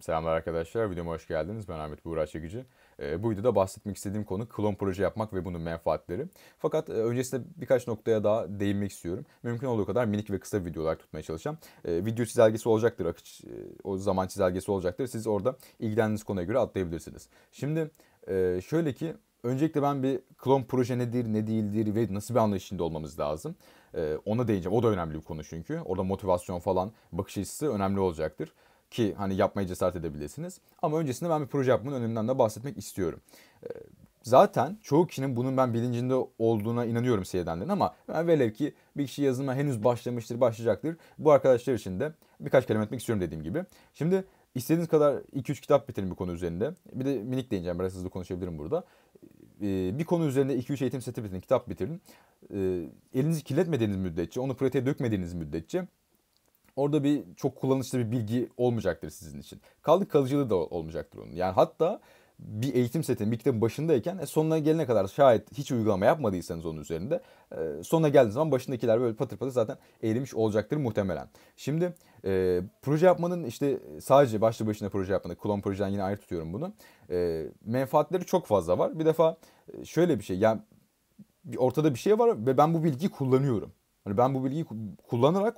Selamlar arkadaşlar, videoma hoş geldiniz. Ben Ahmet Buğra Çekici. Ee, bu videoda bahsetmek istediğim konu klon proje yapmak ve bunun menfaatleri. Fakat e, öncesinde birkaç noktaya daha değinmek istiyorum. Mümkün olduğu kadar minik ve kısa videolar tutmaya çalışacağım. E, video çizelgesi olacaktır, akış, e, o zaman çizelgesi olacaktır. Siz orada ilgilendiğiniz konuya göre atlayabilirsiniz. Şimdi e, şöyle ki, öncelikle ben bir klon proje nedir, ne değildir ve nasıl bir anlayış içinde olmamız lazım. E, ona değineceğim. O da önemli bir konu çünkü. Orada motivasyon falan, bakış açısı önemli olacaktır ki hani yapmaya cesaret edebilirsiniz. Ama öncesinde ben bir proje yapmanın önünden de bahsetmek istiyorum. Ee, zaten çoğu kişinin bunun ben bilincinde olduğuna inanıyorum seyredenlerin ama ben velev ki bir kişi yazılıma henüz başlamıştır, başlayacaktır. Bu arkadaşlar için de birkaç kelime etmek istiyorum dediğim gibi. Şimdi istediğiniz kadar 2-3 kitap bitirin bir konu üzerinde. Bir de minik değineceğim, biraz hızlı konuşabilirim burada. Ee, bir konu üzerinde 2-3 eğitim seti bitirin, kitap bitirin. Ee, elinizi kirletmediğiniz müddetçe, onu pratiğe dökmediğiniz müddetçe orada bir çok kullanışlı bir bilgi olmayacaktır sizin için. Kaldı kalıcılığı da olmayacaktır onun. Yani hatta bir eğitim setinin bir kitabın başındayken e, sonuna gelene kadar şayet hiç uygulama yapmadıysanız onun üzerinde e, sonuna geldiğiniz zaman başındakiler böyle patır patır zaten eğrilmiş olacaktır muhtemelen. Şimdi e, proje yapmanın işte sadece başlı başına proje yapmanın klon projeden yine ayrı tutuyorum bunu. E, menfaatleri çok fazla var. Bir defa e, şöyle bir şey yani ortada bir şey var ve ben bu bilgiyi kullanıyorum. Hani ben bu bilgiyi kullanarak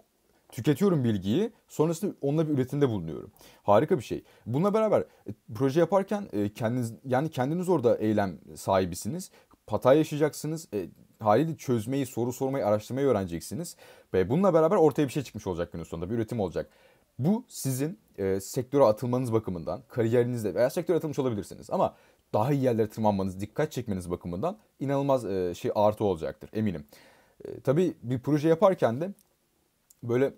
tüketiyorum bilgiyi. Sonrasında onunla bir üretimde bulunuyorum. Harika bir şey. Bununla beraber e, proje yaparken e, kendiniz yani kendiniz orada eylem sahibisiniz. Hata yaşayacaksınız. E, haliyle çözmeyi, soru sormayı, araştırmayı öğreneceksiniz. Ve bununla beraber ortaya bir şey çıkmış olacak günün sonunda. Bir üretim olacak. Bu sizin e, sektöre atılmanız bakımından, kariyerinizde veya sektöre atılmış olabilirsiniz. Ama daha iyi yerlere tırmanmanız, dikkat çekmeniz bakımından inanılmaz e, şey artı olacaktır eminim. E, tabii bir proje yaparken de böyle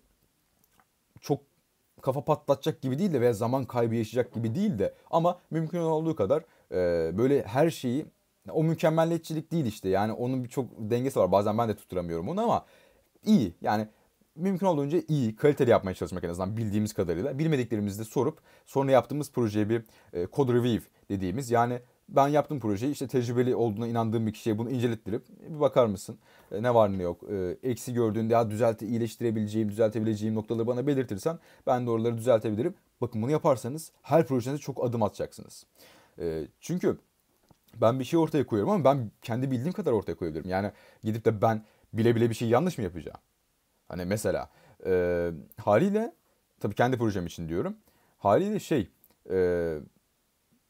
çok kafa patlatacak gibi değil de veya zaman kaybı yaşayacak gibi değil de. Ama mümkün olduğu kadar e, böyle her şeyi o mükemmelliyetçilik değil işte. Yani onun birçok dengesi var. Bazen ben de tutturamıyorum onu ama iyi. Yani mümkün olduğunca iyi, kaliteli yapmaya çalışmak en azından bildiğimiz kadarıyla. Bilmediklerimizi de sorup sonra yaptığımız projeye bir e, code review dediğimiz yani ben yaptığım projeyi işte tecrübeli olduğuna inandığım bir kişiye bunu incelettirip bir bakar mısın? E, ne var ne yok? E, eksi gördüğünde ya düzelte iyileştirebileceğim, düzeltebileceğim noktaları bana belirtirsen ben de oraları düzeltebilirim. Bakın bunu yaparsanız her projenize çok adım atacaksınız. E, çünkü ben bir şey ortaya koyuyorum ama ben kendi bildiğim kadar ortaya koyabilirim. Yani gidip de ben bile bile bir şey yanlış mı yapacağım? Hani mesela haliyle tabii kendi projem için diyorum. Haliyle şey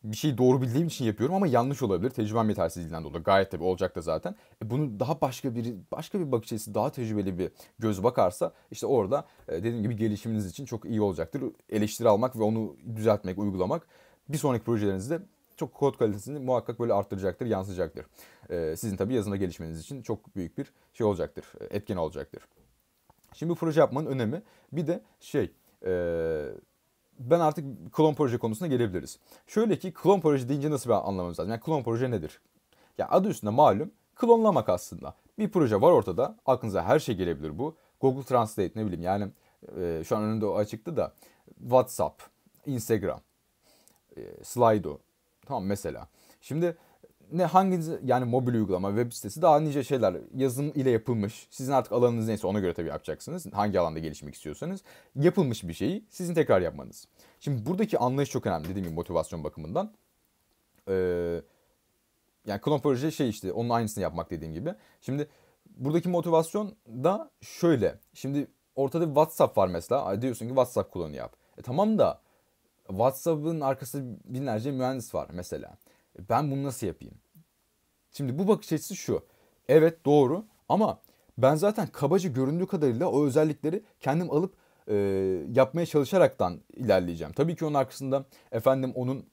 bir şeyi doğru bildiğim için yapıyorum ama yanlış olabilir. Tecrübem yetersizliğinden dolayı. Gayet tabii olacak da zaten. E bunu daha başka bir başka bir bakış açısı, daha tecrübeli bir göz bakarsa işte orada e, dediğim gibi gelişiminiz için çok iyi olacaktır. Eleştiri almak ve onu düzeltmek, uygulamak bir sonraki projelerinizde çok kod kalitesini muhakkak böyle arttıracaktır, yansıyacaktır. E, sizin tabii yazında gelişmeniz için çok büyük bir şey olacaktır, e, etken olacaktır. Şimdi bu proje yapmanın önemi bir de şey... E, ben artık klon proje konusuna gelebiliriz. Şöyle ki klon proje deyince nasıl bir anlamamız lazım? Yani klon proje nedir? Ya adı üstünde malum klonlamak aslında. Bir proje var ortada. Aklınıza her şey gelebilir bu. Google Translate ne bileyim yani e, şu an önünde o açıktı da WhatsApp, Instagram, e, Slido. Tamam mesela. Şimdi ne hanginiz yani mobil uygulama, web sitesi daha nice şeyler yazım ile yapılmış. Sizin artık alanınız neyse ona göre tabii yapacaksınız. Hangi alanda gelişmek istiyorsanız yapılmış bir şeyi sizin tekrar yapmanız. Şimdi buradaki anlayış çok önemli dediğim gibi motivasyon bakımından. Ee, yani klon proje şey işte onun aynısını yapmak dediğim gibi. Şimdi buradaki motivasyon da şöyle. Şimdi ortada bir WhatsApp var mesela. Diyorsun ki WhatsApp klonu yap. E tamam da WhatsApp'ın arkasında binlerce mühendis var mesela. Ben bunu nasıl yapayım? Şimdi bu bakış açısı şu. Evet doğru ama ben zaten kabaca göründüğü kadarıyla o özellikleri kendim alıp e, yapmaya çalışaraktan ilerleyeceğim. Tabii ki onun arkasında efendim onun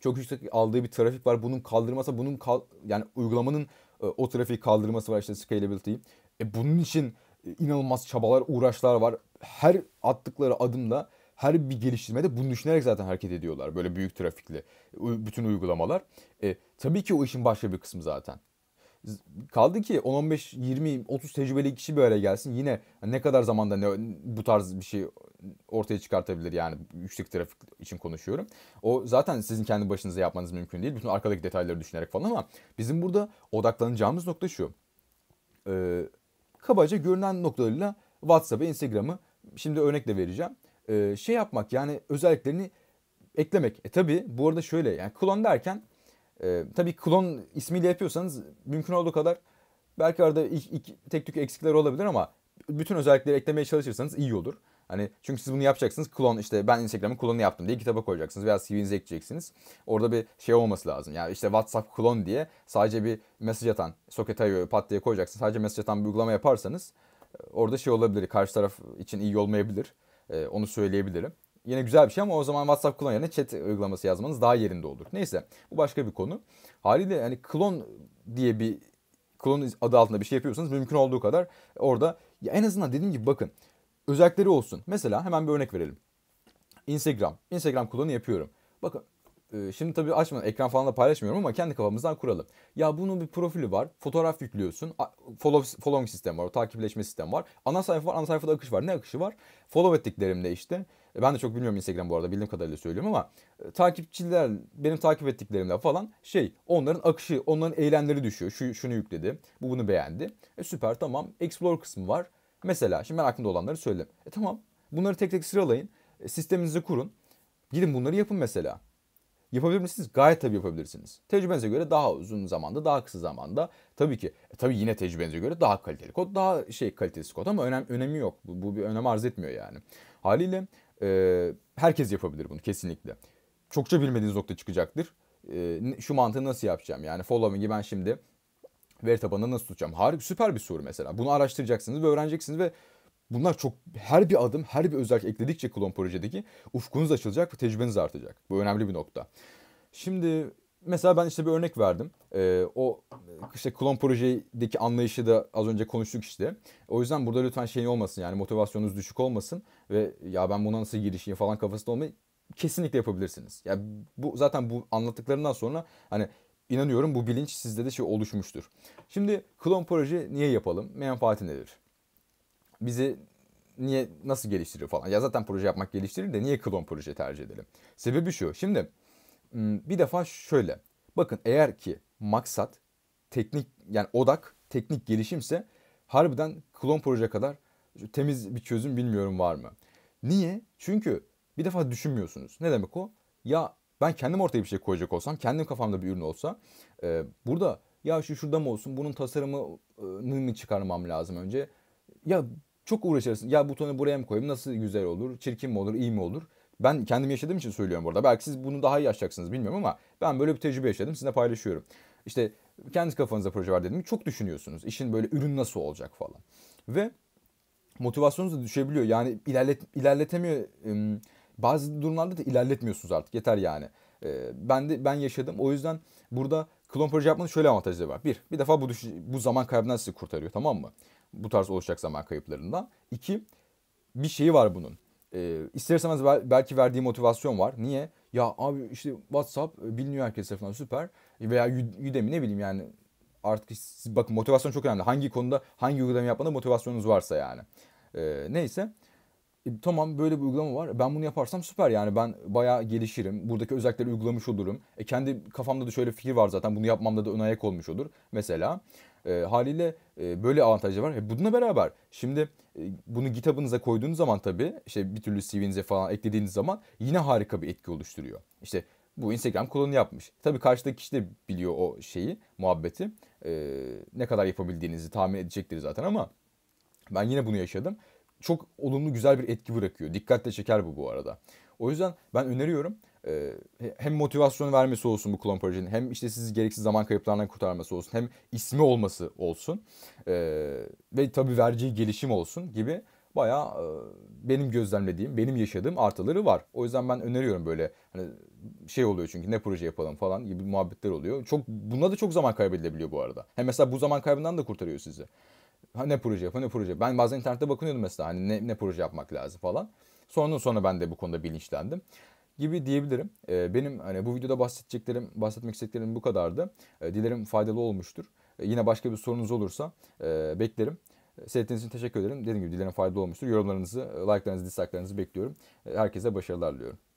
çok yüksek aldığı bir trafik var. Bunun kaldırması, bunun kal yani uygulamanın e, o trafiği kaldırması var işte scalability. E, bunun için inanılmaz çabalar, uğraşlar var. Her attıkları adımda her bir geliştirmede bunu düşünerek zaten hareket ediyorlar. Böyle büyük trafikli bütün uygulamalar. E, tabii ki o işin başka bir kısmı zaten. Kaldı ki 10, 15, 20, 30 tecrübeli kişi bir araya gelsin. Yine ne kadar zamanda ne, bu tarz bir şey ortaya çıkartabilir yani yüksek trafik için konuşuyorum. O zaten sizin kendi başınıza yapmanız mümkün değil. Bütün arkadaki detayları düşünerek falan ama bizim burada odaklanacağımız nokta şu. Ee, kabaca görünen noktalarıyla WhatsApp ve Instagram'ı şimdi örnek de vereceğim e, şey yapmak yani özelliklerini eklemek. E tabi bu arada şöyle yani klon derken e, tabii klon ismiyle yapıyorsanız mümkün olduğu kadar belki arada ilk, ilk tek tük eksikler olabilir ama bütün özellikleri eklemeye çalışırsanız iyi olur. Hani çünkü siz bunu yapacaksınız. Klon işte ben Instagram'ın klonunu yaptım diye kitaba koyacaksınız veya CV'nize ekleyeceksiniz. Orada bir şey olması lazım. Yani işte WhatsApp klon diye sadece bir mesaj atan, soket ayıyor pat diye koyacaksınız. Sadece mesaj atan bir uygulama yaparsanız e, orada şey olabilir. Karşı taraf için iyi olmayabilir. Ee, onu söyleyebilirim. Yine güzel bir şey ama o zaman WhatsApp klon chat uygulaması yazmanız daha yerinde olur. Neyse bu başka bir konu. Haliyle yani klon diye bir klon adı altında bir şey yapıyorsanız mümkün olduğu kadar orada ya en azından dediğim gibi bakın özellikleri olsun. Mesela hemen bir örnek verelim. Instagram. Instagram kullanı yapıyorum. Bakın şimdi tabii açmadan ekran falan da paylaşmıyorum ama kendi kafamızdan kuralım. Ya bunun bir profili var. Fotoğraf yüklüyorsun. Follow, following sistemi var. Takipleşme sistemi var. Ana sayfa var. Ana sayfada akış var. Ne akışı var? Follow ettiklerimde işte. E, ben de çok bilmiyorum Instagram bu arada. Bildiğim kadarıyla söylüyorum ama e, takipçiler benim takip ettiklerimde falan şey onların akışı, onların eylemleri düşüyor. Şu şunu yükledi. Bu bunu beğendi. E süper tamam. Explore kısmı var. Mesela şimdi ben aklımda olanları söyledim. E tamam bunları tek tek sıralayın. E, sisteminizi kurun. Gidin bunları yapın mesela. Yapabilir misiniz? Gayet tabii yapabilirsiniz. Tecrübenize göre daha uzun zamanda, daha kısa zamanda. Tabii ki, e, tabii yine tecrübenize göre daha kaliteli kod, daha şey kalitesiz kod ama önem, önemi yok. Bu, bu bir önem arz etmiyor yani. Haliyle e, herkes yapabilir bunu kesinlikle. Çokça bilmediğiniz nokta çıkacaktır. E, şu mantığı nasıl yapacağım? Yani following'i ben şimdi veri tabanında nasıl tutacağım? Harika, süper bir soru mesela. Bunu araştıracaksınız ve öğreneceksiniz ve bunlar çok her bir adım, her bir özellik ekledikçe klon projedeki ufkunuz açılacak ve tecrübeniz artacak. Bu önemli bir nokta. Şimdi mesela ben işte bir örnek verdim. Ee, o işte klon projedeki anlayışı da az önce konuştuk işte. O yüzden burada lütfen şey olmasın yani motivasyonunuz düşük olmasın ve ya ben buna nasıl girişeyim falan kafasında olmayı kesinlikle yapabilirsiniz. Ya yani bu zaten bu anlattıklarından sonra hani inanıyorum bu bilinç sizde de şey oluşmuştur. Şimdi klon proje niye yapalım? Menfaati nedir? Bizi niye nasıl geliştirir falan. Ya zaten proje yapmak geliştirir de niye klon proje tercih edelim? Sebebi şu. Şimdi bir defa şöyle. Bakın eğer ki maksat teknik yani odak teknik gelişimse harbiden klon proje kadar temiz bir çözüm bilmiyorum var mı? Niye? Çünkü bir defa düşünmüyorsunuz. Ne demek o? Ya ben kendim ortaya bir şey koyacak olsam, kendim kafamda bir ürün olsa e, burada ya şu şurada mı olsun, bunun tasarımını mı çıkarmam lazım önce? Ya çok uğraşırsın. Ya butonu buraya mı koyayım? Nasıl güzel olur? Çirkin mi olur? iyi mi olur? Ben kendim yaşadığım için söylüyorum burada. Belki siz bunu daha iyi yaşayacaksınız bilmiyorum ama ben böyle bir tecrübe yaşadım. Sizinle paylaşıyorum. İşte kendi kafanızda proje var dedim. Çok düşünüyorsunuz. İşin böyle ürün nasıl olacak falan. Ve motivasyonunuz da düşebiliyor. Yani ilerlet, ilerletemiyor. Bazı durumlarda da ilerletmiyorsunuz artık. Yeter yani. Ben de ben yaşadım. O yüzden burada klon proje yapmanın şöyle avantajları var. Bir, bir defa bu, düş- bu zaman kaybından sizi kurtarıyor tamam mı? Bu tarz oluşacak zaman kayıplarından. İki, bir şeyi var bunun. Ee, ister istemez belki verdiği motivasyon var. Niye? Ya abi işte WhatsApp biliniyor herkes tarafından süper. Veya Udemy ne bileyim yani artık bakın motivasyon çok önemli. Hangi konuda hangi uygulama yapmada motivasyonunuz varsa yani. Ee, neyse. E, tamam böyle bir uygulama var. Ben bunu yaparsam süper yani ben bayağı gelişirim. Buradaki özellikleri uygulamış olurum. E, kendi kafamda da şöyle fikir var zaten. Bunu yapmamda da ön ayak olmuş olur. Mesela e, haliyle e, böyle avantajı var. E, bununla beraber şimdi e, bunu GitHub'ınıza koyduğunuz zaman tabii işte bir türlü CV'nize falan eklediğiniz zaman yine harika bir etki oluşturuyor. İşte bu Instagram kullanımı yapmış. Tabii karşıdaki kişi de biliyor o şeyi, muhabbeti. E, ne kadar yapabildiğinizi tahmin edecektir zaten ama ben yine bunu yaşadım çok olumlu güzel bir etki bırakıyor. Dikkatle çeker bu bu arada. O yüzden ben öneriyorum. Hem motivasyon vermesi olsun bu klon projenin hem işte sizi gereksiz zaman kayıplarından kurtarması olsun hem ismi olması olsun ve tabii vereceği gelişim olsun gibi bayağı benim gözlemlediğim, benim yaşadığım artıları var. O yüzden ben öneriyorum böyle hani şey oluyor çünkü ne proje yapalım falan gibi muhabbetler oluyor. Çok bunda da çok zaman kaybedilebiliyor bu arada. Hem mesela bu zaman kaybından da kurtarıyor sizi. Ha, ne proje yap, ne proje. Ben bazen internette bakıyordum mesela hani ne, ne proje yapmak lazım falan. Sonra sonra ben de bu konuda bilinçlendim gibi diyebilirim. Ee, benim hani bu videoda bahsedeceklerim, bahsetmek istediklerim bu kadardı. Ee, dilerim faydalı olmuştur. Ee, yine başka bir sorunuz olursa e, beklerim. Seyrettiğiniz için teşekkür ederim. Dediğim gibi dilerim faydalı olmuştur. Yorumlarınızı, like'larınızı, dislike'larınızı bekliyorum. Herkese başarılar diliyorum.